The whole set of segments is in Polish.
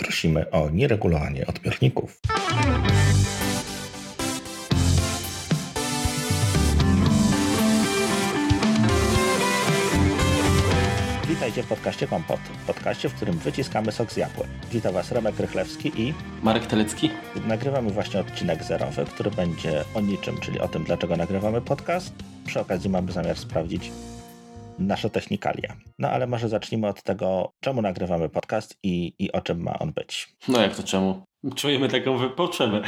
prosimy o nieregulowanie odbiorników. Witajcie w podcaście Kompot, podcaście, w którym wyciskamy sok z jabłek. Witam Was Remek Rychlewski i Marek Telecki. Nagrywamy właśnie odcinek zerowy, który będzie o niczym, czyli o tym, dlaczego nagrywamy podcast. Przy okazji mamy zamiar sprawdzić nasze technikalia. No ale może zacznijmy od tego, czemu nagrywamy podcast i, i o czym ma on być. No jak to czemu? Czujemy taką potrzebę.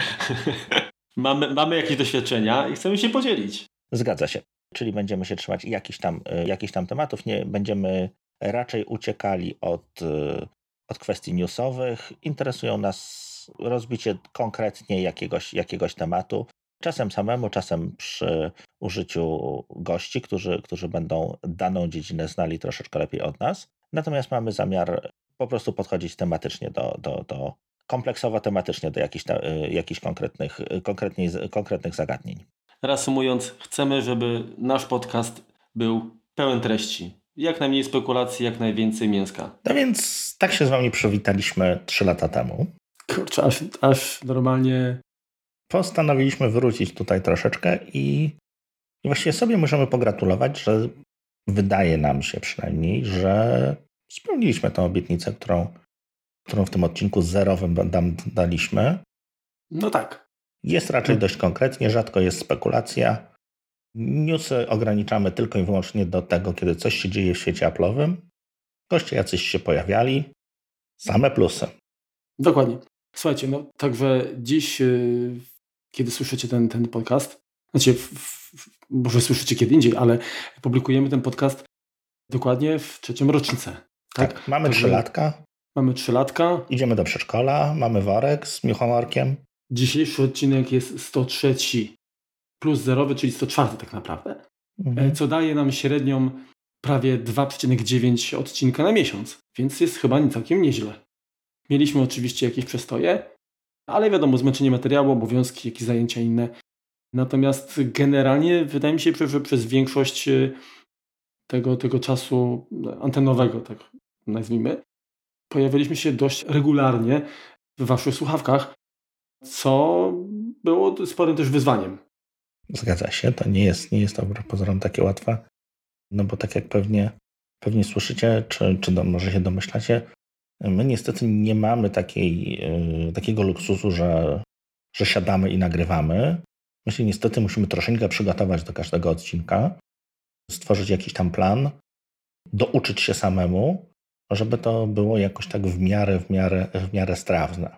mamy, mamy jakieś doświadczenia i chcemy się podzielić. Zgadza się. Czyli będziemy się trzymać jakichś tam, y, jakichś tam tematów, nie będziemy raczej uciekali od, y, od kwestii newsowych. Interesują nas rozbicie konkretnie jakiegoś, jakiegoś tematu. Czasem samemu, czasem przy użyciu gości, którzy, którzy będą daną dziedzinę znali troszeczkę lepiej od nas. Natomiast mamy zamiar po prostu podchodzić tematycznie do, do, do kompleksowo tematycznie do jakichś, y, jakichś konkretnych, konkretnych, konkretnych zagadnień. Reasumując, chcemy, żeby nasz podcast był pełen treści. Jak najmniej spekulacji, jak najwięcej mięska. No więc tak się z wami przywitaliśmy trzy lata temu. Kurczę, aż, aż normalnie... Postanowiliśmy wrócić tutaj troszeczkę i, i właściwie sobie możemy pogratulować, że wydaje nam się przynajmniej, że spełniliśmy tę obietnicę, którą, którą w tym odcinku zerowym dam, daliśmy. No tak. Jest raczej dość konkretnie, rzadko jest spekulacja. Newsy ograniczamy tylko i wyłącznie do tego, kiedy coś się dzieje w świecie Apple'owym. Goście jacyś się pojawiali. Same plusy. Dokładnie. Słuchajcie, no także dziś, yy, kiedy słyszycie ten, ten podcast, znaczy, w, w, może słyszycie kiedy indziej, ale publikujemy ten podcast dokładnie w trzecią rocznicę. Tak, tak mamy trzy latka. Mamy trzy latka. Idziemy do przedszkola, mamy worek z miuchomorkiem. Dzisiejszy odcinek jest 103 plus zerowy, czyli 104 tak naprawdę. Mhm. Co daje nam średnią prawie 2,9 odcinka na miesiąc, więc jest chyba całkiem nieźle. Mieliśmy oczywiście jakieś przestoje, ale wiadomo, zmęczenie materiału, obowiązki, jakieś zajęcia inne. Natomiast generalnie wydaje mi się, że przez większość e, tego, tego czasu antenowego, tak nazwijmy, pojawialiśmy się dość regularnie w Waszych słuchawkach, co było sporym też wyzwaniem. Zgadza się, to nie jest, nie jest to pozorom takie łatwe, no bo tak jak pewnie, pewnie słyszycie, czy, czy do, może się domyślacie, my niestety nie mamy takiej, yy, takiego luksusu, że, że siadamy i nagrywamy. My się niestety musimy troszeczkę przygotować do każdego odcinka, stworzyć jakiś tam plan, douczyć się samemu, żeby to było jakoś tak w miarę, w miarę, w miarę strawne.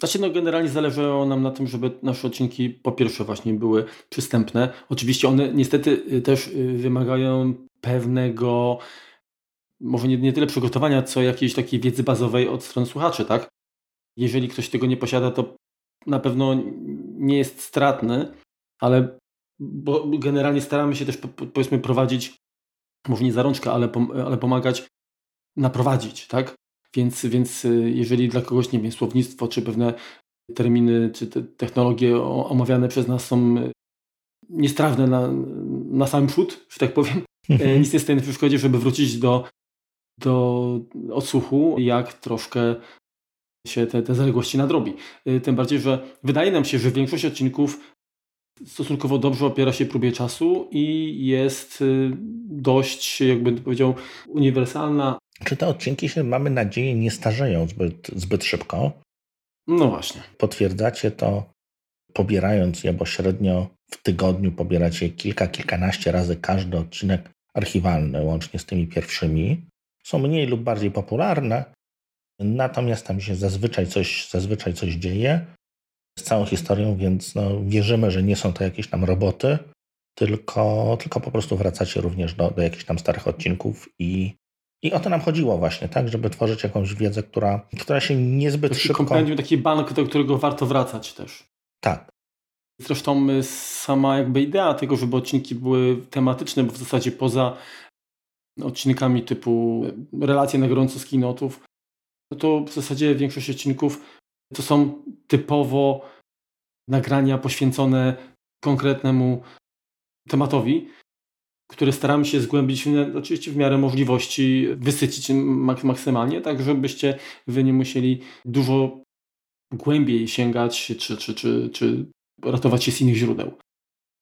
Znaczy, no generalnie zależało nam na tym, żeby nasze odcinki po pierwsze właśnie były przystępne. Oczywiście one niestety y, też y, wymagają pewnego, może nie, nie tyle przygotowania, co jakiejś takiej wiedzy bazowej od strony słuchaczy, tak? Jeżeli ktoś tego nie posiada, to na pewno nie jest stratny, ale bo generalnie staramy się też powiedzmy prowadzić, może nie za rączkę, ale, ale pomagać naprowadzić, tak? Więc, więc y, jeżeli dla kogoś, nie wiem, słownictwo, czy pewne terminy, czy te technologie omawiane przez nas są y, niestrawne na, na sam przód, że tak powiem, mhm. nic nie stoi na przeszkodzie, żeby wrócić do, do odsłuchu, jak troszkę się te, te zaległości nadrobi. Y, tym bardziej, że wydaje nam się, że większość odcinków stosunkowo dobrze opiera się próbie czasu i jest dość, jakby powiedział, uniwersalna, czy te odcinki się, mamy nadzieję, nie starzeją zbyt, zbyt szybko? No właśnie. Potwierdzacie to pobierając je, bo średnio w tygodniu pobieracie kilka, kilkanaście razy każdy odcinek archiwalny, łącznie z tymi pierwszymi. Są mniej lub bardziej popularne, natomiast tam się zazwyczaj coś, zazwyczaj coś dzieje z całą historią, więc no, wierzymy, że nie są to jakieś tam roboty, tylko, tylko po prostu wracacie również do, do jakichś tam starych odcinków i i o to nam chodziło właśnie, tak, żeby tworzyć jakąś wiedzę, która, która się niezbyt taki szybko... kompendium, taki bank, do którego warto wracać też. Tak. Zresztą y, sama jakby idea tego, żeby odcinki były tematyczne, bo w zasadzie poza odcinkami typu relacje na gorąco z kinotów, to w zasadzie większość odcinków to są typowo nagrania poświęcone konkretnemu tematowi które staramy się zgłębić, oczywiście w miarę możliwości, wysycić maksymalnie, tak żebyście wy nie musieli dużo głębiej sięgać, czy, czy, czy, czy ratować się z innych źródeł.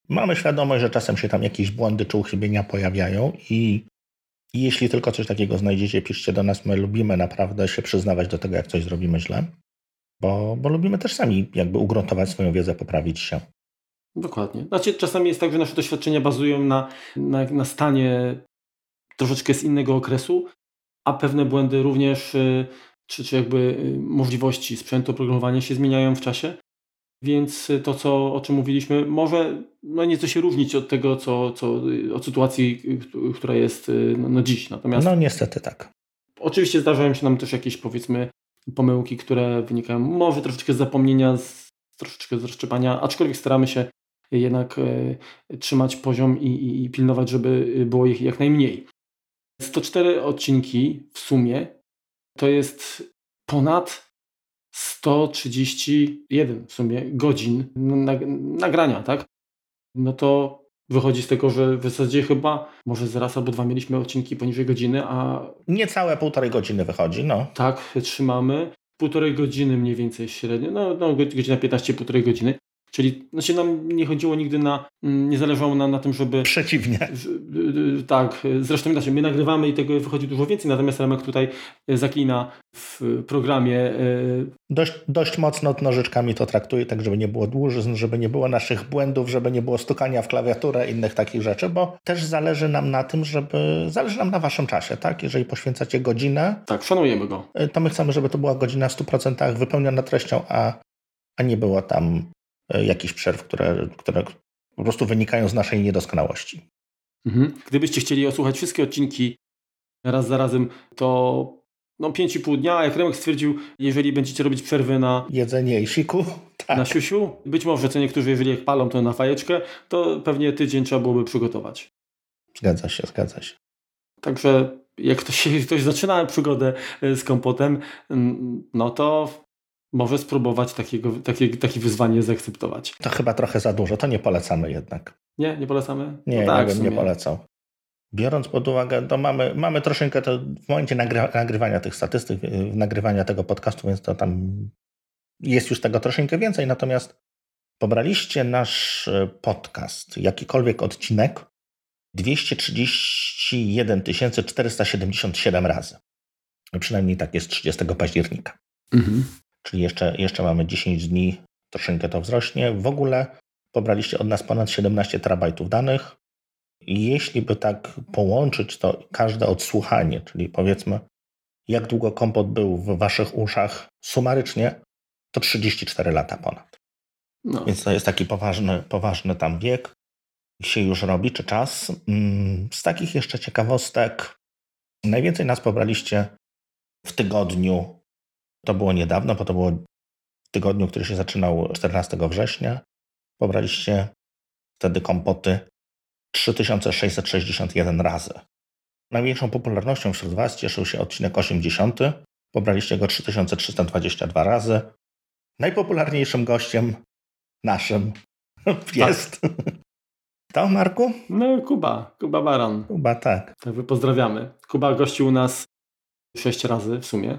Mamy świadomość, że czasem się tam jakieś błędy czy uchybienia pojawiają i jeśli tylko coś takiego znajdziecie, piszcie do nas. My lubimy naprawdę się przyznawać do tego, jak coś zrobimy źle, bo, bo lubimy też sami jakby ugruntować swoją wiedzę, poprawić się. Dokładnie. Znaczy, czasami jest tak, że nasze doświadczenia bazują na, na, na stanie troszeczkę z innego okresu, a pewne błędy również, y, czy, czy jakby y, możliwości sprzętu oprogramowania się zmieniają w czasie. Więc to, co, o czym mówiliśmy, może no nieco się różnić od tego, co, co, od sytuacji, która jest no, no dziś. Natomiast no niestety tak. Oczywiście zdarzają się nam też jakieś powiedzmy pomyłki, które wynikają może troszeczkę z zapomnienia, z, troszeczkę z rozszczepania, aczkolwiek staramy się jednak e, trzymać poziom i, i, i pilnować, żeby było ich jak najmniej. 104 odcinki w sumie to jest ponad 131 w sumie godzin nagrania, tak? No to wychodzi z tego, że w zasadzie chyba może zaraz albo dwa mieliśmy odcinki poniżej godziny, a... Niecałe półtorej godziny wychodzi, no. Tak, trzymamy. Półtorej godziny mniej więcej średnio, no, no godzina 15, półtorej godziny. Czyli znaczy nam nie chodziło nigdy na, mm, nie zależało nam na tym, żeby... Przeciwnie. Y, y, tak, zresztą inaczej, my nagrywamy i tego wychodzi dużo więcej, natomiast Remek tutaj zaklina w programie. Y, dość, dość mocno nożyczkami to traktuje, tak żeby nie było dłużyzn, żeby nie było naszych błędów, żeby nie było stukania w klawiaturę, innych takich rzeczy, bo też zależy nam na tym, żeby, zależy nam na waszym czasie, tak? Jeżeli poświęcacie godzinę... Tak, szanujemy go. To my chcemy, żeby to była godzina w 100% wypełniona treścią, a, a nie było tam jakichś przerw, które, które po prostu wynikają z naszej niedoskonałości. Mhm. Gdybyście chcieli osłuchać wszystkie odcinki raz za razem, to no 5,5 dnia, a jak Remek stwierdził, jeżeli będziecie robić przerwy na jedzenie i siku, tak. na siusiu, być może co niektórzy, jeżeli palą to na fajeczkę, to pewnie tydzień trzeba byłoby przygotować. Zgadza się, zgadza się. Także jak ktoś, ktoś zaczyna przygodę e, z kompotem, mm, no to może spróbować takiego, takie, takie wyzwanie zaakceptować. To chyba trochę za dużo, to nie polecamy jednak. Nie, nie polecamy? Nie, no tak, nie, bym nie polecał. Biorąc pod uwagę, to mamy, mamy troszeczkę to w momencie nagrywania tych statystyk, nagrywania tego podcastu, więc to tam jest już tego troszeczkę więcej, natomiast pobraliście nasz e, podcast, jakikolwiek odcinek, 231 477 razy. Przynajmniej tak jest 30 października. Mhm czyli jeszcze, jeszcze mamy 10 dni, troszeczkę to wzrośnie. W ogóle pobraliście od nas ponad 17 terabajtów danych. Jeśli by tak połączyć to każde odsłuchanie, czyli powiedzmy, jak długo kompot był w waszych uszach sumarycznie, to 34 lata ponad. No. Więc to jest taki poważny, poważny tam wiek. Się już robi, czy czas. Mm, z takich jeszcze ciekawostek, najwięcej nas pobraliście w tygodniu to było niedawno, bo to było w tygodniu, który się zaczynał 14 września. Pobraliście wtedy kompoty 3661 razy. Największą popularnością wśród Was cieszył się odcinek 80. Pobraliście go 3322 razy. Najpopularniejszym gościem naszym jest. Tak. To, Marku? No, Kuba. Kuba Baran. Kuba, tak. Tak, pozdrawiamy. Kuba gościł u nas sześć razy w sumie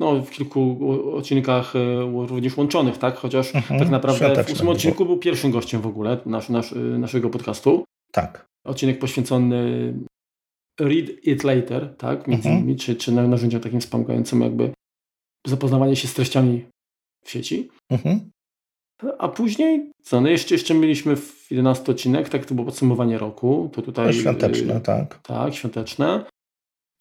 no, w kilku odcinkach e, również łączonych, tak? Chociaż mhm, tak naprawdę w ósmym odcinku był pierwszym gościem w ogóle nasz, nasz, e, naszego podcastu. Tak. Odcinek poświęcony Read It Later, tak? Między mhm. innymi, czy, czy narzędziom takim wspomagającym jakby zapoznawanie się z treściami w sieci. Mhm. A później, co, no jeszcze, jeszcze mieliśmy w 11 odcinek, tak to było podsumowanie roku. To tutaj. Świąteczne, yy, tak. Tak, świąteczne.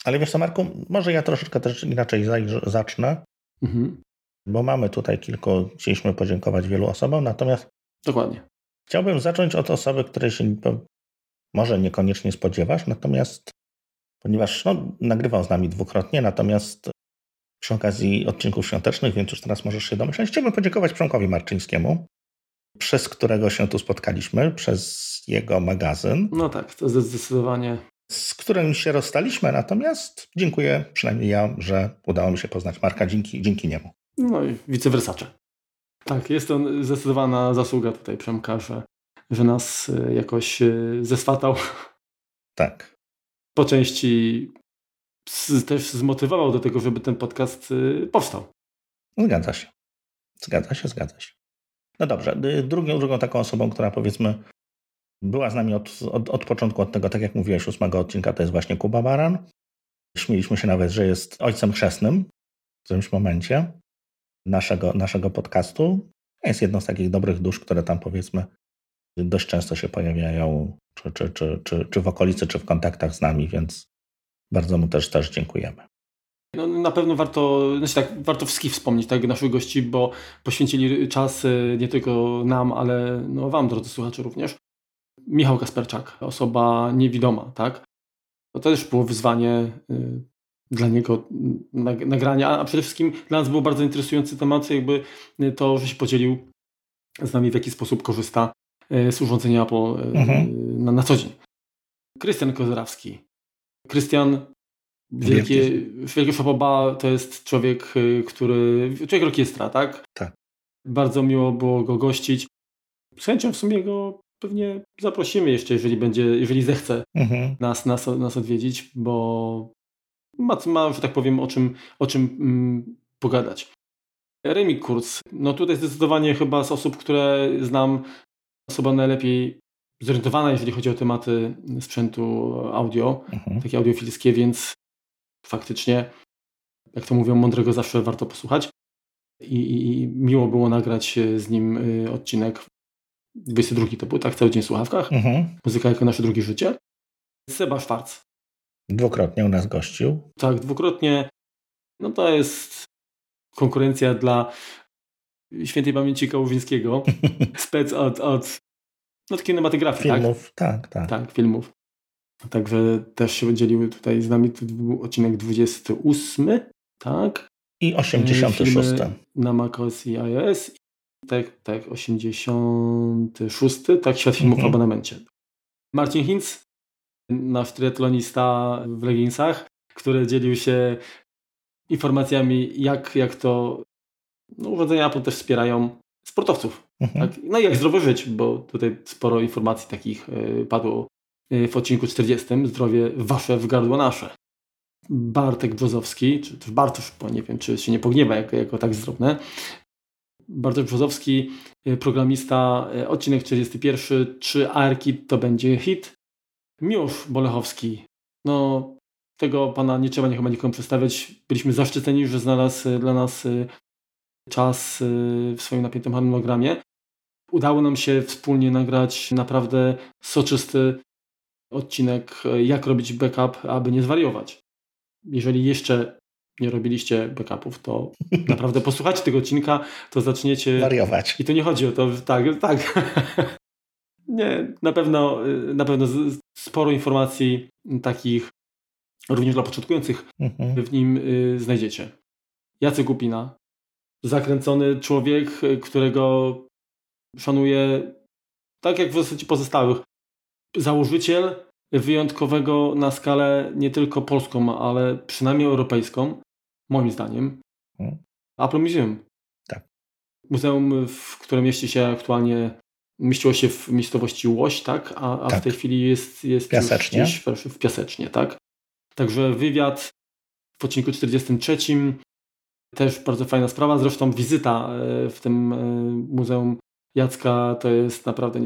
Ale wiesz co, Marku, może ja troszeczkę też inaczej zacznę, mhm. bo mamy tutaj kilku, chcieliśmy podziękować wielu osobom, natomiast Dokładnie. Chciałbym zacząć od osoby, której się może niekoniecznie spodziewasz, natomiast ponieważ no, nagrywał z nami dwukrotnie, natomiast przy okazji odcinków świątecznych, więc już teraz możesz się domyśleć, chciałbym podziękować Przemkowi Marczyńskiemu, przez którego się tu spotkaliśmy, przez jego magazyn. No tak, to zdecydowanie z którym się rozstaliśmy, natomiast dziękuję przynajmniej ja, że udało mi się poznać Marka dzięki, dzięki niemu. No i vice versa. Tak, jest to zdecydowana zasługa tutaj Przemka, że, że nas e, jakoś e, zeswatał Tak. Po części z, też zmotywował do tego, żeby ten podcast y, powstał. Zgadza się. Zgadza się, zgadza się. No dobrze. Drugą, drugą taką osobą, która powiedzmy była z nami od, od, od początku, od tego, tak jak mówiłeś, ósmego odcinka, to jest właśnie Kuba Baran. Śmieliśmy się nawet, że jest ojcem chrzestnym w którymś momencie naszego, naszego podcastu. Jest jedną z takich dobrych dusz, które tam powiedzmy dość często się pojawiają, czy, czy, czy, czy, czy w okolicy, czy w kontaktach z nami, więc bardzo mu też, też dziękujemy. No, na pewno warto, znaczy tak, warto wszystkich wspomnieć, tak, naszych gości, bo poświęcili czas nie tylko nam, ale no, wam, drodzy słuchacze, również. Michał Kasperczak, osoba niewidoma, tak? To też było wyzwanie y, dla niego nagrania, a przede wszystkim dla nas był bardzo interesujący temat, jakby to, że się podzielił z nami, w jaki sposób korzysta y, z urządzenia Apple y, mhm. na, na co dzień. Krystian Kozerawski. Krystian, wielkie, wielkie Szapoba to jest człowiek, który, człowiek orkiestra, tak? Tak. Bardzo miło było go gościć. Z chęcią w sumie go pewnie zaprosimy jeszcze, jeżeli będzie, jeżeli zechce mhm. nas, nas, nas odwiedzić, bo ma, ma, że tak powiem, o czym, o czym mm, pogadać. Remi Kurz, no tutaj zdecydowanie chyba z osób, które znam, osoba najlepiej zorientowana, jeżeli chodzi o tematy sprzętu audio, mhm. takie audiofilskie, więc faktycznie, jak to mówią, mądrego zawsze warto posłuchać. I, i miło było nagrać z nim y, odcinek 22 to był, tak? Cały dzień w słuchawkach. Mhm. Muzyka jako nasze drugie życie. Seba Schwarz. Dwukrotnie u nas gościł. Tak, dwukrotnie. No to jest konkurencja dla świętej pamięci Kałużyńskiego. Spec od, od no, kinematografii, tak? filmów, tak? Tak, tak. Tak, filmów. Także też się dzieliły tutaj z nami. To był odcinek 28, tak? I 86. Filmy na macOS i iOS tak, tak, 86, tak, Świat Filmów mhm. w abonamencie. Marcin Hinz, nasz triatlonista w leginsach, który dzielił się informacjami, jak, jak to no, urządzenia Apple też wspierają sportowców. Mhm. Tak? No i jak zdrowo żyć, bo tutaj sporo informacji takich y, padło y, w odcinku 40. Zdrowie wasze w gardło nasze. Bartek Brzozowski, czy też Bartosz, bo nie wiem, czy się nie pogniewa, jako, jako tak zrobne, Bartosz Brzozowski, y, programista, y, odcinek 41, czy ARKit to będzie hit? Miłosz Bolechowski, no tego pana nie trzeba chyba nikomu przedstawiać. Byliśmy zaszczyceni, że znalazł y, dla nas czas w swoim napiętym harmonogramie. Udało nam się wspólnie nagrać naprawdę soczysty odcinek, jak robić backup, aby nie zwariować. Jeżeli jeszcze nie robiliście backupów, to naprawdę posłuchajcie tego odcinka, to zaczniecie... Wariować. I to nie chodzi o to, tak, tak. nie, na pewno, na pewno sporo informacji takich również dla początkujących mhm. w nim y, znajdziecie. Jacek Kupina, zakręcony człowiek, którego szanuję tak jak w zasadzie pozostałych. Założyciel wyjątkowego na skalę nie tylko polską, ale przynajmniej europejską moim zdaniem, hmm. Apple Museum. Tak. Muzeum, w którym mieści się aktualnie, mieściło się w miejscowości Łoś, tak? A, a tak. w tej chwili jest, jest Piasecznie. gdzieś w, w Piasecznie, tak? Także wywiad w odcinku 43 też bardzo fajna sprawa. Zresztą wizyta e, w tym e, Muzeum Jacka to jest naprawdę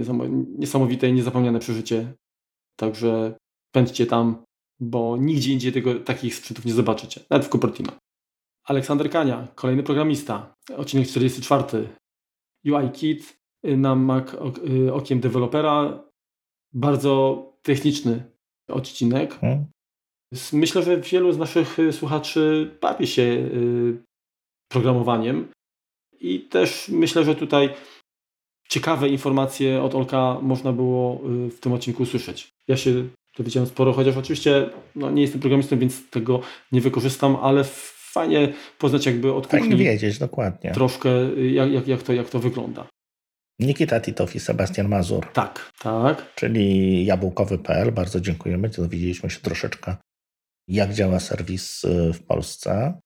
niesamowite i niezapomniane przeżycie. Także pędźcie tam, bo nigdzie indziej tego, takich sprzętów nie zobaczycie. Nawet w Cupertino. Aleksander Kania, kolejny programista, odcinek 44. UI Kit na Mac y, okiem dewelopera. Bardzo techniczny odcinek. Hmm. Myślę, że wielu z naszych y, słuchaczy bawi się y, programowaniem i też myślę, że tutaj ciekawe informacje od Olka można było w tym odcinku usłyszeć. Ja się dowiedziałem sporo, chociaż oczywiście no, nie jestem programistą, więc tego nie wykorzystam, ale fajnie poznać jakby od kuchni. Fajnie wiedzieć, dokładnie. Troszkę jak, jak, jak, to, jak to wygląda. Nikita Titow i Sebastian Mazur. Tak, tak. Czyli jabłkowy.pl. Bardzo dziękujemy. Dowiedzieliśmy się troszeczkę, jak działa serwis y, w Polsce.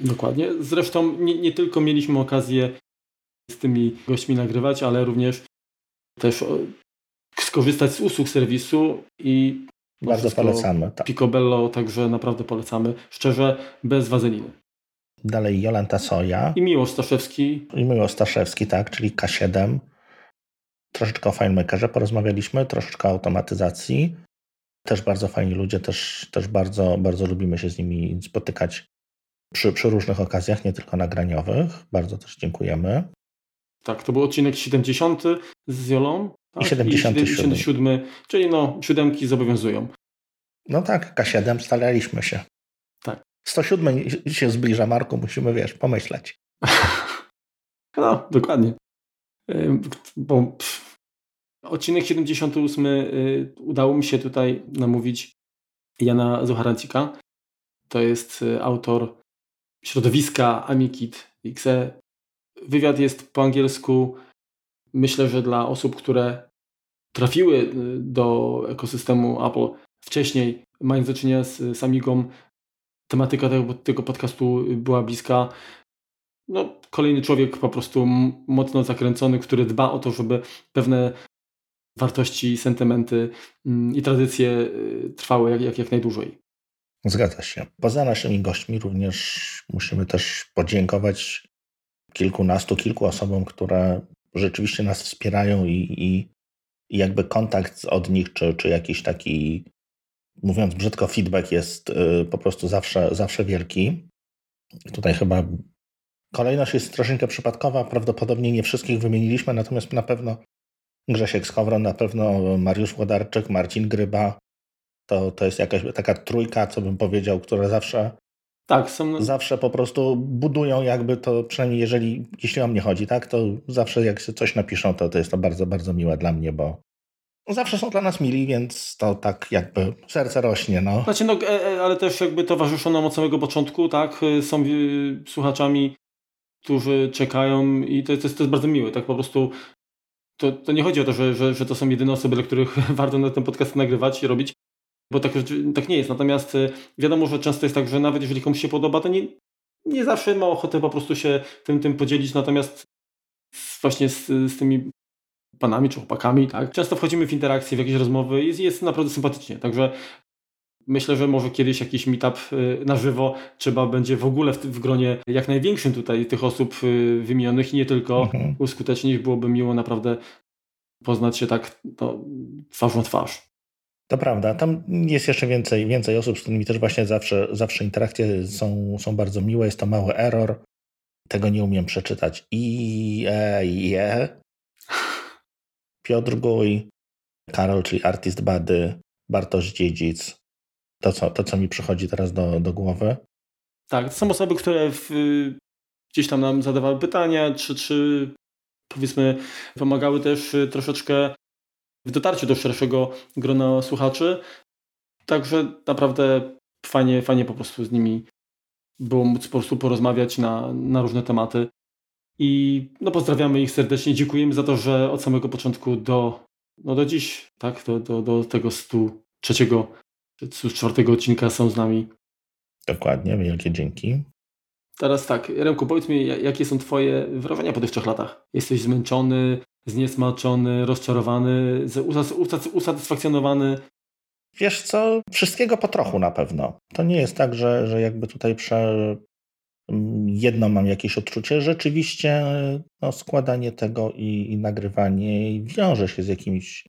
Dokładnie. Zresztą nie, nie tylko mieliśmy okazję z tymi gośćmi nagrywać, ale również też skorzystać z usług serwisu i Bardzo polecamy. Tak. Picobello, także naprawdę polecamy. Szczerze, bez wazeliny. Dalej Jolanta Soja. I Miłosz Staszewski. I Miłosz Staszewski, tak, czyli K7. Troszeczkę o FileMakerze porozmawialiśmy, troszeczkę o automatyzacji. Też bardzo fajni ludzie, też, też bardzo, bardzo lubimy się z nimi spotykać przy, przy różnych okazjach, nie tylko nagraniowych. Bardzo też dziękujemy. Tak, to był odcinek 70 z Jolą. Tak? I 77. I 77, czyli no, siódemki zobowiązują. No tak, K7 staraliśmy się. Tak. 107 się zbliża, Marku, musimy, wiesz, pomyśleć. no, dokładnie. Bo pff, odcinek 78 y, udało mi się tutaj namówić Jana Zucharancika. To jest y, autor środowiska Amikit XE. Wywiad jest po angielsku. Myślę, że dla osób, które trafiły y, do ekosystemu Apple wcześniej, mając do czynienia z, z Amigą, tematyka tego, tego podcastu była bliska. No, kolejny człowiek po prostu mocno zakręcony, który dba o to, żeby pewne wartości, sentymenty mm, i tradycje y, trwały jak, jak, jak najdłużej. Zgadza się. Poza naszymi gośćmi również musimy też podziękować kilkunastu, kilku osobom, które rzeczywiście nas wspierają i, i, i jakby kontakt od nich, czy, czy jakiś taki, mówiąc brzydko, feedback jest y, po prostu zawsze, zawsze wielki. Tutaj chyba kolejność jest troszeczkę przypadkowa, prawdopodobnie nie wszystkich wymieniliśmy, natomiast na pewno Grzesiek Skowron, na pewno Mariusz Włodarczyk, Marcin Gryba, to, to jest jakaś taka trójka, co bym powiedział, która zawsze tak, są... zawsze po prostu budują jakby to, przynajmniej jeżeli, jeśli o mnie chodzi, tak, to zawsze jak się coś napiszą, to, to jest to bardzo, bardzo miłe dla mnie, bo zawsze są dla nas mili, więc to tak jakby serce rośnie, no. Znaczy, no, e, e, ale też jakby towarzyszą nam od samego początku, tak, są słuchaczami, którzy czekają i to, to, jest, to jest bardzo miłe, tak po prostu to, to nie chodzi o to, że, że, że to są jedyne osoby, dla których warto na ten podcast nagrywać i robić, bo tak, tak nie jest. Natomiast y, wiadomo, że często jest tak, że nawet jeżeli komuś się podoba, to nie, nie zawsze ma ochotę po prostu się tym, tym podzielić, natomiast właśnie z, z tymi panami czy chłopakami, tak, często wchodzimy w interakcje, w jakieś rozmowy i jest, jest naprawdę sympatycznie, także Myślę, że może kiedyś jakiś meetup y, na żywo trzeba będzie w ogóle w, w gronie jak największym tutaj tych osób y, wymienionych i nie tylko mhm. uskutecznić. Byłoby miło naprawdę poznać się tak no, twarzą twarz. To prawda. Tam jest jeszcze więcej, więcej osób, z którymi też właśnie zawsze, zawsze interakcje są, są bardzo miłe. Jest to mały error. Tego nie umiem przeczytać. I, e, je. Piotr Gój, Karol, czyli Artist Bady, Bartosz Dziedzic, to, co, to, co mi przychodzi teraz do, do głowy. Tak, to są osoby, które w, gdzieś tam nam zadawały pytania, czy, czy powiedzmy pomagały też troszeczkę w dotarciu do szerszego grona słuchaczy. Także naprawdę fajnie, fajnie po prostu z nimi było móc po prostu porozmawiać na, na różne tematy. I no, pozdrawiamy ich serdecznie. Dziękujemy za to, że od samego początku do, no, do dziś, tak, do, do, do tego 103 z czwartego odcinka są z nami. Dokładnie, wielkie dzięki. Teraz tak, Remku, powiedz mi, jakie są Twoje wrażenia po tych trzech latach? Jesteś zmęczony, zniesmaczony, rozczarowany, usatysfakcjonowany? Wiesz co, wszystkiego po trochu na pewno. To nie jest tak, że, że jakby tutaj prze... jedno mam jakieś odczucie. Rzeczywiście no, składanie tego i, i nagrywanie wiąże się z jakimiś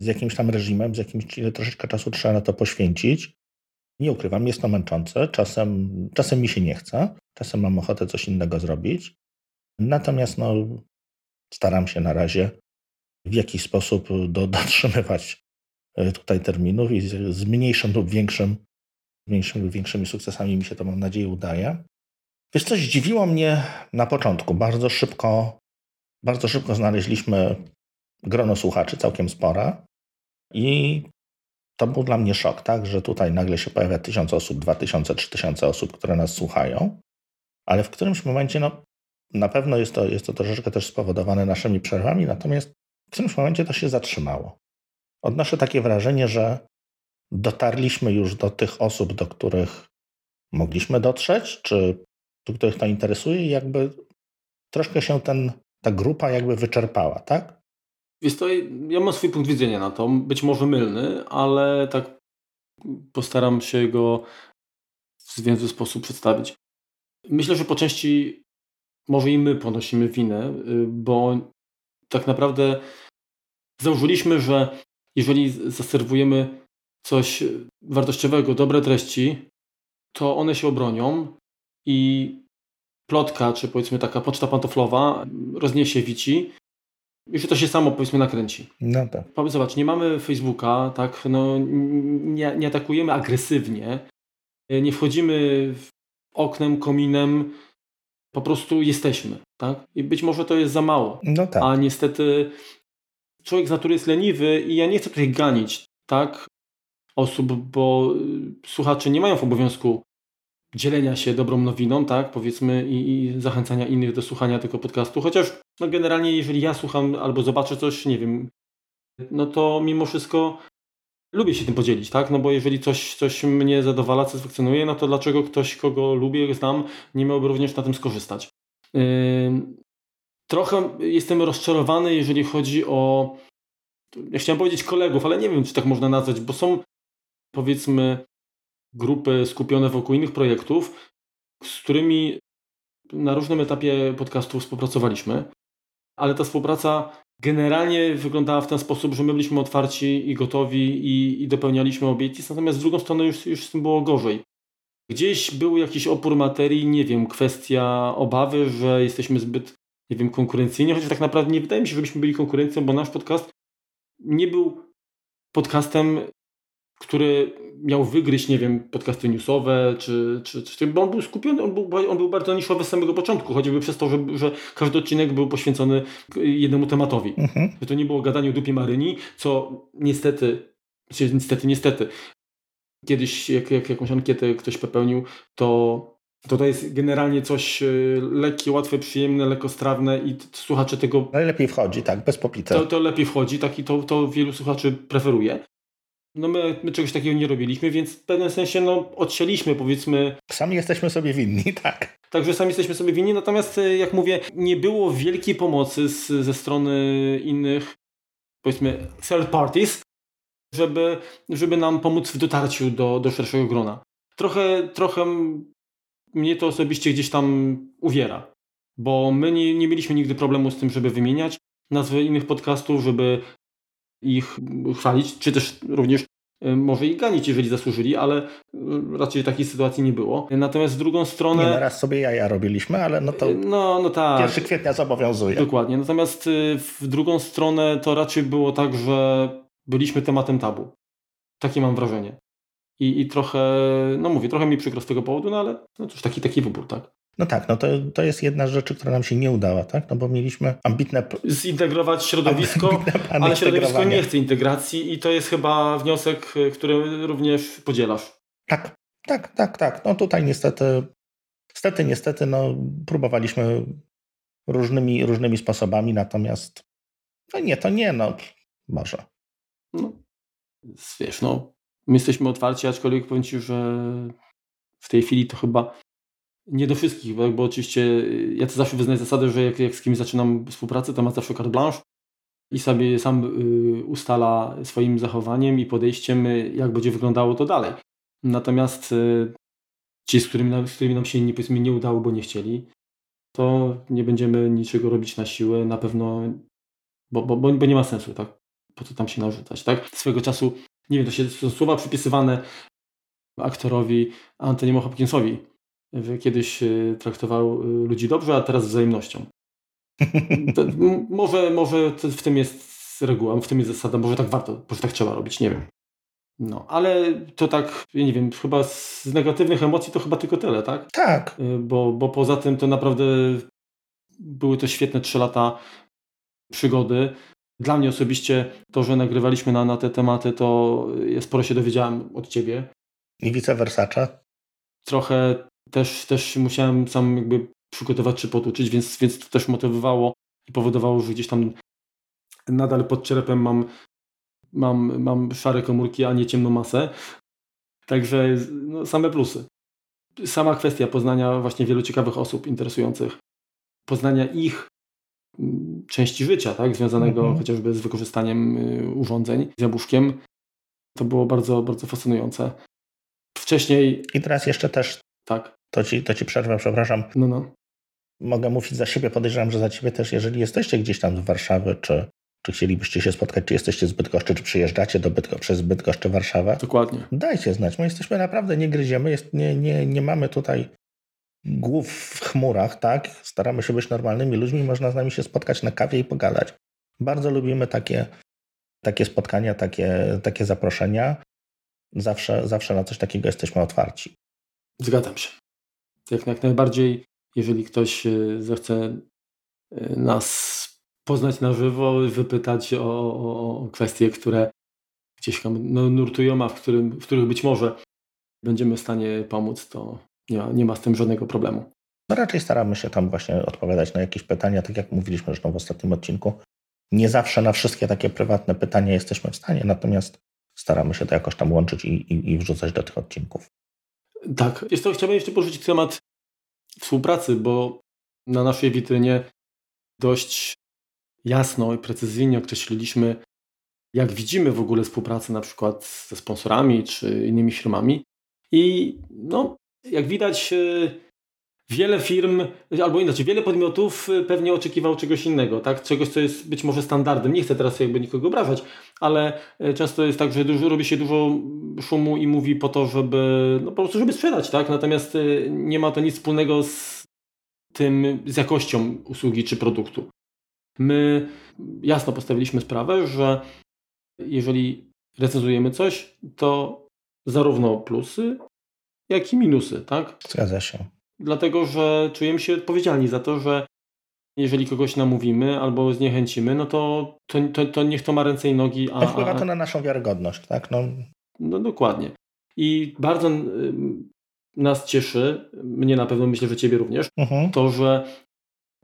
z jakimś tam reżimem, z jakimś troszeczkę czasu trzeba na to poświęcić. Nie ukrywam, jest to męczące. Czasem, czasem mi się nie chce, czasem mam ochotę coś innego zrobić. Natomiast no, staram się na razie w jakiś sposób do, dotrzymywać e, tutaj terminów i z, z mniejszym lub większym, mniejszym lub większymi sukcesami mi się to mam nadzieję udaje. Wiesz, coś zdziwiło mnie na początku. Bardzo szybko, bardzo szybko znaleźliśmy grono słuchaczy całkiem spore i to był dla mnie szok, tak, że tutaj nagle się pojawia tysiąc osób, dwa tysiące, trzy tysiące osób, które nas słuchają, ale w którymś momencie, no na pewno jest to, jest to troszeczkę też spowodowane naszymi przerwami, natomiast w którymś momencie to się zatrzymało. Odnoszę takie wrażenie, że dotarliśmy już do tych osób, do których mogliśmy dotrzeć, czy do których to interesuje i jakby troszkę się ten, ta grupa jakby wyczerpała, tak? Jest to, ja mam swój punkt widzenia na to, być może mylny, ale tak postaram się go w zwięzły sposób przedstawić. Myślę, że po części może i my ponosimy winę, y, bo tak naprawdę założyliśmy, że jeżeli zaserwujemy coś wartościowego, dobre treści, to one się obronią i plotka, czy powiedzmy taka poczta pantoflowa rozniesie wici i że to się samo powiedzmy nakręci. No tak. Zobacz, nie mamy Facebooka, tak, no nie, nie atakujemy agresywnie, nie wchodzimy oknem, kominem, po prostu jesteśmy, tak? I być może to jest za mało. No tak. A niestety człowiek z natury jest leniwy i ja nie chcę tutaj ganić, tak? Osób, bo y, słuchacze nie mają w obowiązku dzielenia się dobrą nowiną, tak, powiedzmy, i, i, zachęcania innych do słuchania tego podcastu. Chociaż no generalnie, jeżeli ja słucham albo zobaczę coś, nie wiem, no to mimo wszystko lubię się tym podzielić, tak? No bo jeżeli coś, coś mnie zadowala, satysfakcjonuje, no to dlaczego ktoś, kogo lubię, znam, nie miałby również na tym skorzystać? Yy... Trochę jestem rozczarowany, jeżeli chodzi o. Ja chciałem powiedzieć kolegów, ale nie wiem, czy tak można nazwać, bo są powiedzmy grupy skupione wokół innych projektów, z którymi na różnym etapie podcastu współpracowaliśmy, ale ta współpraca generalnie wyglądała w ten sposób, że my byliśmy otwarci i gotowi i, i dopełnialiśmy obietnic, natomiast z drugą stronę już, już z tym było gorzej. Gdzieś był jakiś opór materii, nie wiem, kwestia obawy, że jesteśmy zbyt, nie wiem, konkurencyjni, chociaż tak naprawdę nie wydaje mi się, żebyśmy byli konkurencją, bo nasz podcast nie był podcastem który miał wygryźć, nie wiem, podcasty newsowe, czy, czy, czy bo on był skupiony, on był, on był bardzo niszowy z samego początku, choćby przez to, że, że każdy odcinek był poświęcony jednemu tematowi. Mhm. Że to nie było gadanie o dupie Maryni, co niestety, niestety, niestety, kiedyś jak, jak jakąś ankietę ktoś popełnił, to to, to jest generalnie coś e, lekkie, łatwe, przyjemne, lekkostrawne i słuchacze tego... Najlepiej wchodzi, tak, bez popity. To, to lepiej wchodzi, tak, i to, to wielu słuchaczy preferuje. No my, my czegoś takiego nie robiliśmy, więc w pewnym sensie no, odsialiśmy powiedzmy. Sami jesteśmy sobie winni, tak. Także sami jesteśmy sobie winni, natomiast e, jak mówię, nie było wielkiej pomocy z, ze strony innych powiedzmy third parties, żeby, żeby nam pomóc w dotarciu do, do szerszego grona. Trochę, trochę mnie to osobiście gdzieś tam uwiera, bo my nie, nie mieliśmy nigdy problemu z tym, żeby wymieniać nazwy innych podcastów, żeby ich chwalić, czy też również e, może ich ganić, jeżeli zasłużyli, ale e, raczej takiej sytuacji nie było. Natomiast w drugą stronę... Nie, no raz sobie jaja robiliśmy, ale no to no, no tak. 1 kwietnia zobowiązuje. Dokładnie. Natomiast e, w drugą stronę to raczej było tak, że byliśmy tematem tabu. Takie mam wrażenie. I, i trochę, no mówię, trochę mi przykro z tego powodu, no ale no cóż, taki, taki wybór, tak. No tak, no to, to jest jedna z rzeczy, która nam się nie udała, tak? No bo mieliśmy ambitne... Zintegrować środowisko, ale środowisko nie chce integracji i to jest chyba wniosek, który również podzielasz. Tak, tak, tak, tak. No tutaj niestety, niestety, niestety, no próbowaliśmy różnymi, różnymi sposobami, natomiast no nie, to nie, no może. No, wiesz, no my jesteśmy otwarci, aczkolwiek powiem Ci, że w tej chwili to chyba nie do wszystkich, bo, bo oczywiście y, ja to zawsze wyznaję zasadę, że jak, jak z kimś zaczynam współpracę, to ma zawsze carte blanche i sobie sam y, ustala swoim zachowaniem i podejściem, y, jak będzie wyglądało to dalej. Natomiast y, ci, z którymi, z którymi nam się nie, powiedzmy, nie udało, bo nie chcieli, to nie będziemy niczego robić na siłę, na pewno, bo, bo, bo, bo nie ma sensu, tak? Po co tam się narzucać, tak? Swego czasu, nie wiem, to się są słowa przypisywane aktorowi Antoniemu Hopkinsowi, kiedyś e, traktował e, ludzi dobrze, a teraz wzajemnością. To, może, może w tym jest reguła, w tym jest zasada, może tak warto, może tak trzeba robić, nie wiem. No, ale to tak, ja nie wiem, chyba z negatywnych emocji to chyba tylko tyle, tak? Tak. Bo, bo poza tym to naprawdę były to świetne trzy lata przygody. Dla mnie osobiście to, że nagrywaliśmy na, na te tematy, to ja sporo się dowiedziałem od Ciebie. I vice versa. Trochę też, też musiałem sam jakby przygotować czy potuczyć, więc, więc to też motywowało i powodowało, że gdzieś tam nadal pod czerepem mam, mam, mam szare komórki, a nie ciemną masę. Także no, same plusy. Sama kwestia poznania właśnie wielu ciekawych osób interesujących, poznania ich mm, części życia, tak, związanego mhm. chociażby z wykorzystaniem y, urządzeń, z jabłuszkiem, To było bardzo, bardzo fascynujące. Wcześniej. I teraz jeszcze też. Tak. To ci, to ci przerwę, przepraszam. No, no. Mogę mówić za siebie, podejrzewam, że za ciebie też, jeżeli jesteście gdzieś tam w Warszawie, czy, czy chcielibyście się spotkać, czy jesteście z Bydgoszczy, czy przyjeżdżacie do Bydgo przez Bydgoszcz czy Warszawę. Dokładnie. Dajcie znać. My jesteśmy naprawdę, nie gryziemy, jest, nie, nie, nie mamy tutaj głów w chmurach, tak? Staramy się być normalnymi ludźmi, można z nami się spotkać na kawie i pogadać. Bardzo lubimy takie, takie spotkania, takie, takie zaproszenia. Zawsze, zawsze na coś takiego jesteśmy otwarci. Zgadzam się. Jak, jak najbardziej, jeżeli ktoś e, zechce e, nas poznać na żywo, wypytać o, o, o kwestie, które gdzieś tam no, nurtują, a w, którym, w których być może będziemy w stanie pomóc, to nie ma, nie ma z tym żadnego problemu. No raczej staramy się tam właśnie odpowiadać na jakieś pytania, tak jak mówiliśmy zresztą w ostatnim odcinku. Nie zawsze na wszystkie takie prywatne pytania jesteśmy w stanie, natomiast staramy się to jakoś tam łączyć i, i, i wrzucać do tych odcinków. Tak, jest to, chciałbym jeszcze poruszyć temat współpracy, bo na naszej witrynie dość jasno i precyzyjnie określiliśmy, jak widzimy w ogóle współpracę na przykład ze sponsorami czy innymi firmami. I no, jak widać, e, wiele firm, albo inaczej, wiele podmiotów e, pewnie oczekiwał czegoś innego, tak? Czegoś, co jest być może standardem. Nie chcę teraz jakby nikogo obrażać, ale e, często jest tak, że dużo, robi się dużo szumu i mówi po to, żeby, no po prostu, żeby sprzedać, tak? Natomiast nie ma to nic wspólnego z tym, z jakością usługi czy produktu. My jasno postawiliśmy sprawę, że jeżeli recenzujemy coś, to zarówno plusy, jak i minusy, tak? Zgadza się. Dlatego, że czujemy się odpowiedzialni za to, że jeżeli kogoś namówimy albo zniechęcimy, no to, to, to, to niech to ma ręce i nogi. A, wpływa to na naszą wiarygodność, tak? No. no dokładnie. I bardzo nas cieszy, mnie na pewno myślę, że Ciebie również, mhm. to, że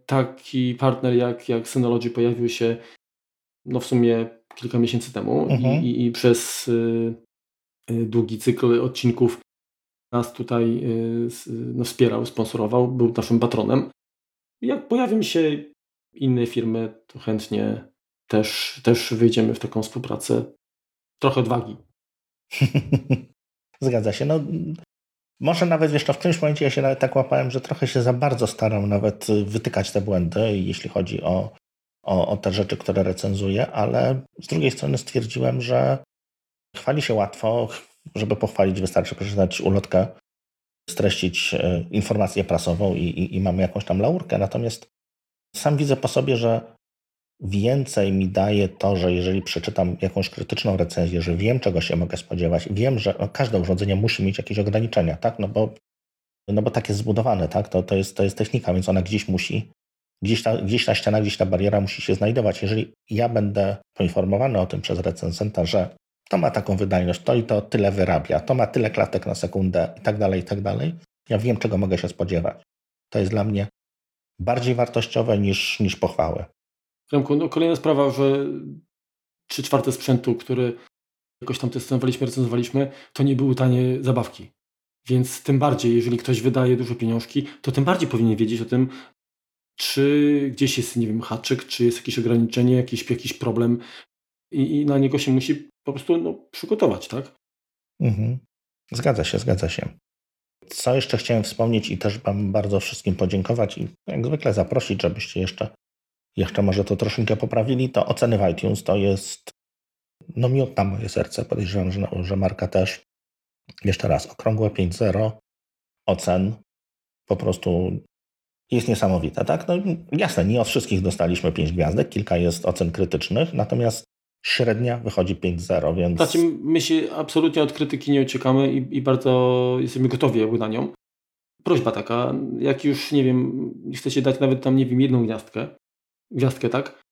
taki partner jak, jak Synology pojawił się no w sumie kilka miesięcy temu mhm. i, i, przez y, y, długi cykl odcinków nas tutaj y, no, wspierał, sponsorował, był naszym patronem. Jak pojawią się inne firmy, to chętnie też, też wyjdziemy w taką współpracę. Trochę odwagi. Zgadza się. No, może nawet jeszcze w którymś momencie ja się nawet tak łapałem, że trochę się za bardzo staram nawet wytykać te błędy, jeśli chodzi o, o, o te rzeczy, które recenzuję, ale z drugiej strony stwierdziłem, że chwali się łatwo, żeby pochwalić, wystarczy przeczytać ulotkę, streścić e, informację prasową i, i, i mamy jakąś tam laurkę. Natomiast sam widzę po sobie, że więcej mi daje to, że jeżeli przeczytam jakąś krytyczną recenzję, że wiem, czego się mogę spodziewać, wiem, że no, każde urządzenie musi mieć jakieś ograniczenia, tak? No bo, no bo tak jest zbudowane, tak? To, to, jest, to jest technika, więc ona gdzieś musi, gdzieś ta, gdzieś ta ściana, gdzieś ta bariera musi się znajdować. Jeżeli ja będę poinformowany o tym przez recenzenta, że to ma taką wydajność, to i to tyle wyrabia, to ma tyle klatek na sekundę i tak dalej, i tak dalej, ja wiem, czego mogę się spodziewać. To jest dla mnie bardziej wartościowe niż, niż pochwały. Remku, no kolejna sprawa, że trzy czwarte sprzętu, który jakoś tam testowaliśmy, recenzowaliśmy, to nie były tanie zabawki. Więc tym bardziej, jeżeli ktoś wydaje dużo pieniążki, to tym bardziej powinien wiedzieć o tym, czy gdzieś jest, nie wiem, haczyk, czy jest jakieś ograniczenie, jakiś, jakiś problem i, i na niego się musi po prostu no, przygotować, tak? Mhm. Zgadza się, zgadza się. Co jeszcze chciałem wspomnieć i też Wam bardzo wszystkim podziękować i jak zwykle zaprosić, żebyście jeszcze, jeszcze może to troszeczkę poprawili, to oceny w iTunes to jest no miód na moje serce. Podejrzewam, że, że marka też. Jeszcze raz, okrągłe 5.0 ocen po prostu jest niesamowita, tak? No jasne, nie od wszystkich dostaliśmy 5 gwiazdek, kilka jest ocen krytycznych, natomiast średnia wychodzi 5-0, więc... Znaczy, my się absolutnie od krytyki nie uciekamy i, i bardzo jesteśmy gotowi jakby na nią. Prośba taka, jak już, nie wiem, chcecie dać nawet tam, nie wiem, jedną gwiazdkę, gwiazdkę, tak?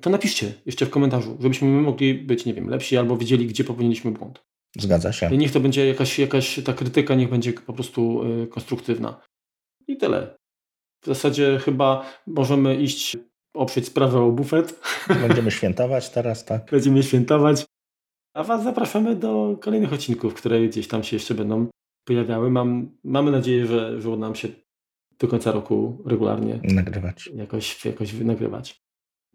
To napiszcie jeszcze w komentarzu, żebyśmy my mogli być, nie wiem, lepsi albo wiedzieli, gdzie popełniliśmy błąd. Zgadza się. I niech to będzie jakaś, jakaś ta krytyka, niech będzie po prostu y, konstruktywna. I tyle. W zasadzie chyba możemy iść oprzeć sprawę o bufet. Będziemy świętować teraz, tak? Będziemy świętować. A Was zapraszamy do kolejnych odcinków, które gdzieś tam się jeszcze będą pojawiały. Mam, mamy nadzieję, że, że uda nam się do końca roku regularnie nagrywać. Jakoś, jakoś nagrywać.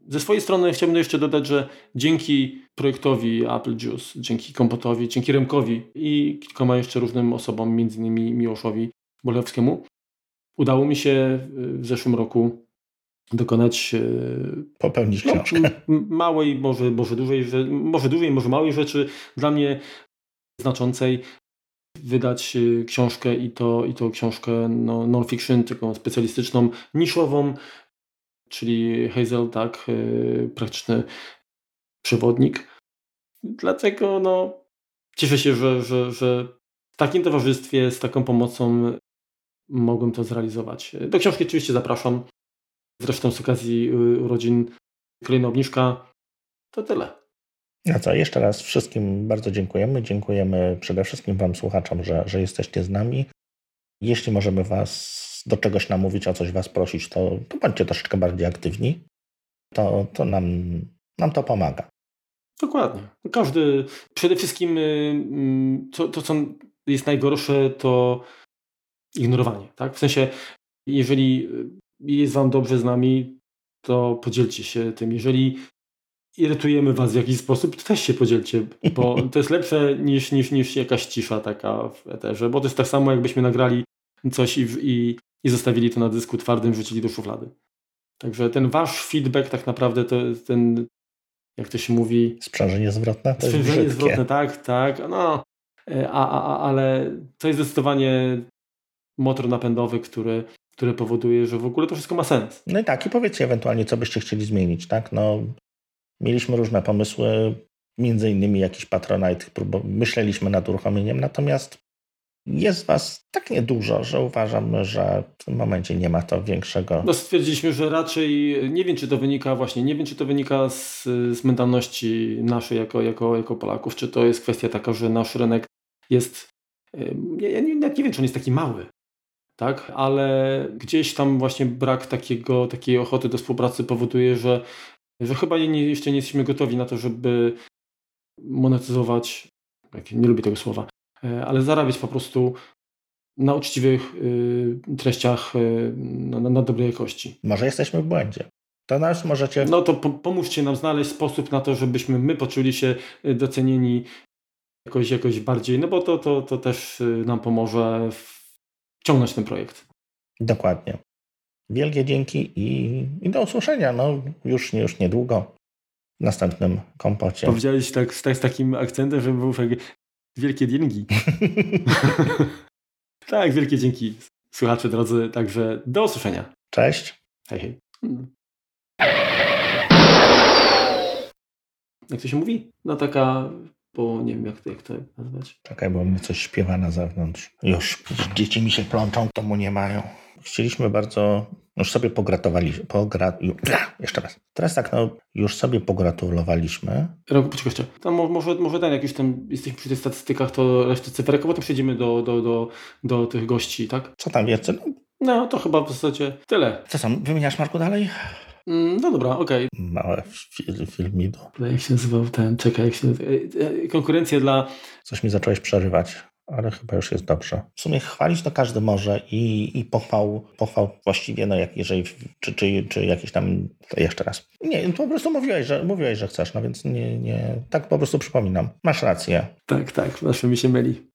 Ze swojej strony chciałbym jeszcze dodać, że dzięki projektowi Apple Juice, dzięki Kompotowi, dzięki Remkowi i kilkoma jeszcze różnym osobom, między innymi Miłoszowi Bolewskiemu, udało mi się w zeszłym roku dokonać popełnić no, książkę. Małej, może, może, dużej, może dużej, może małej rzeczy, dla mnie znaczącej, wydać książkę i to, i to książkę no, non-fiction, taką specjalistyczną, niszową, czyli Hazel, tak, praktyczny przewodnik. Dlatego no, cieszę się, że, że, że w takim towarzystwie, z taką pomocą mogłem to zrealizować. Do książki oczywiście zapraszam. Zresztą z okazji y, urodzin kolejna obniżka. To tyle. No co, jeszcze raz wszystkim bardzo dziękujemy. Dziękujemy przede wszystkim Wam, słuchaczom, że, że jesteście z nami. Jeśli możemy Was do czegoś namówić, o coś Was prosić, to, to bądźcie troszeczkę bardziej aktywni. To, to nam, nam to pomaga. Dokładnie. Każdy, przede wszystkim y, to, to, co jest najgorsze, to ignorowanie. Tak? W sensie, jeżeli jest Wam dobrze z nami, to podzielcie się tym. Jeżeli irytujemy Was w jakiś sposób, to też się podzielcie, bo to jest lepsze niż, niż, niż jakaś cisza taka w eterze, bo to jest tak samo, jakbyśmy nagrali coś i, i, i zostawili to na dysku twardym, wrzucili do szuflady. Także ten Wasz feedback tak naprawdę to ten, jak to się mówi... Sprzężenie zwrotne? To Sprzężenie zwrotne, tak, tak. No, e, a, a, a, ale to jest zdecydowanie motor napędowy, który, który powoduje, że w ogóle to wszystko ma sens. No i tak, i powiedzcie ewentualnie, co byście chcieli zmienić, tak? No, mieliśmy różne pomysły, między innymi jakiś Patronite, myśleliśmy nad uruchomieniem, natomiast jest Was tak niedużo, że uważam, że w tym momencie nie ma to większego. No stwierdziliśmy, że raczej nie wiem, czy to wynika właśnie, nie wiem, czy to wynika z, z mentalności naszej jako, jako, jako Polaków, czy to jest kwestia taka, że nasz rynek jest. Ja nie, nie, nie wiem, czy on jest taki mały tak? Ale gdzieś tam właśnie brak takiego, takiej ochoty do współpracy powoduje, że, że chyba nie, jeszcze nie jesteśmy gotowi na to, żeby monetyzować, nie lubię tego słowa, e, ale zarabiać po prostu na uczciwych y, treściach y, na, na, dobrej jakości. Może jesteśmy w błędzie. To nas możecie. No to po, pomóżcie nam znaleźć sposób na to, żebyśmy my poczuli się docenieni jakoś, jakoś bardziej, no bo to, to, to też nam pomoże w ciągnąć ten projekt. Dokładnie. Wielkie dzięki i, i do usłyszenia. No, już, już niedługo w następnym kompocie. Powiedziałeś tak, tak z takim akcentem, że był takie wielkie dzięki. tak, wielkie dzięki słuchacze drodzy. Także do usłyszenia. Cześć. Hej, hej. Jak to się mówi? No taka bo nie wiem jak to, jak to nazwać. Czekaj, bo mnie coś śpiewa na zewnątrz. Już dzieci mi się plączą, to mu nie mają. Chcieliśmy bardzo, już sobie pogratowaliśmy, pogra, jeszcze raz. Teraz tak, no, już sobie pogratulowaliśmy. Roku, poczekaj jeszcze. Tam może, może ten, jak już tam jesteśmy przy tych statystykach, to resztę cyferek, a potem przejdziemy do, do, do, do tych gości, tak? Co tam? No, no, to chyba w zasadzie tyle. Co tam, wymieniasz Marku dalej? Mm, no dobra, okej. Okay. Małe filmido. Jak się nazywał ten, czekaj, jak się e, e, konkurencja dla... Coś mi zacząłeś przerywać, ale chyba już jest dobrze. W sumie chwalić to każdy może i, i pochwał, pochwał właściwie, no jak jeżeli, czy, czy, czy jakieś tam, jeszcze raz. Nie, po prostu mówiłeś, że, mówiłeś, że chcesz, no więc nie, nie, tak po prostu przypominam. Masz rację. Tak, tak, zawsze mi się myli.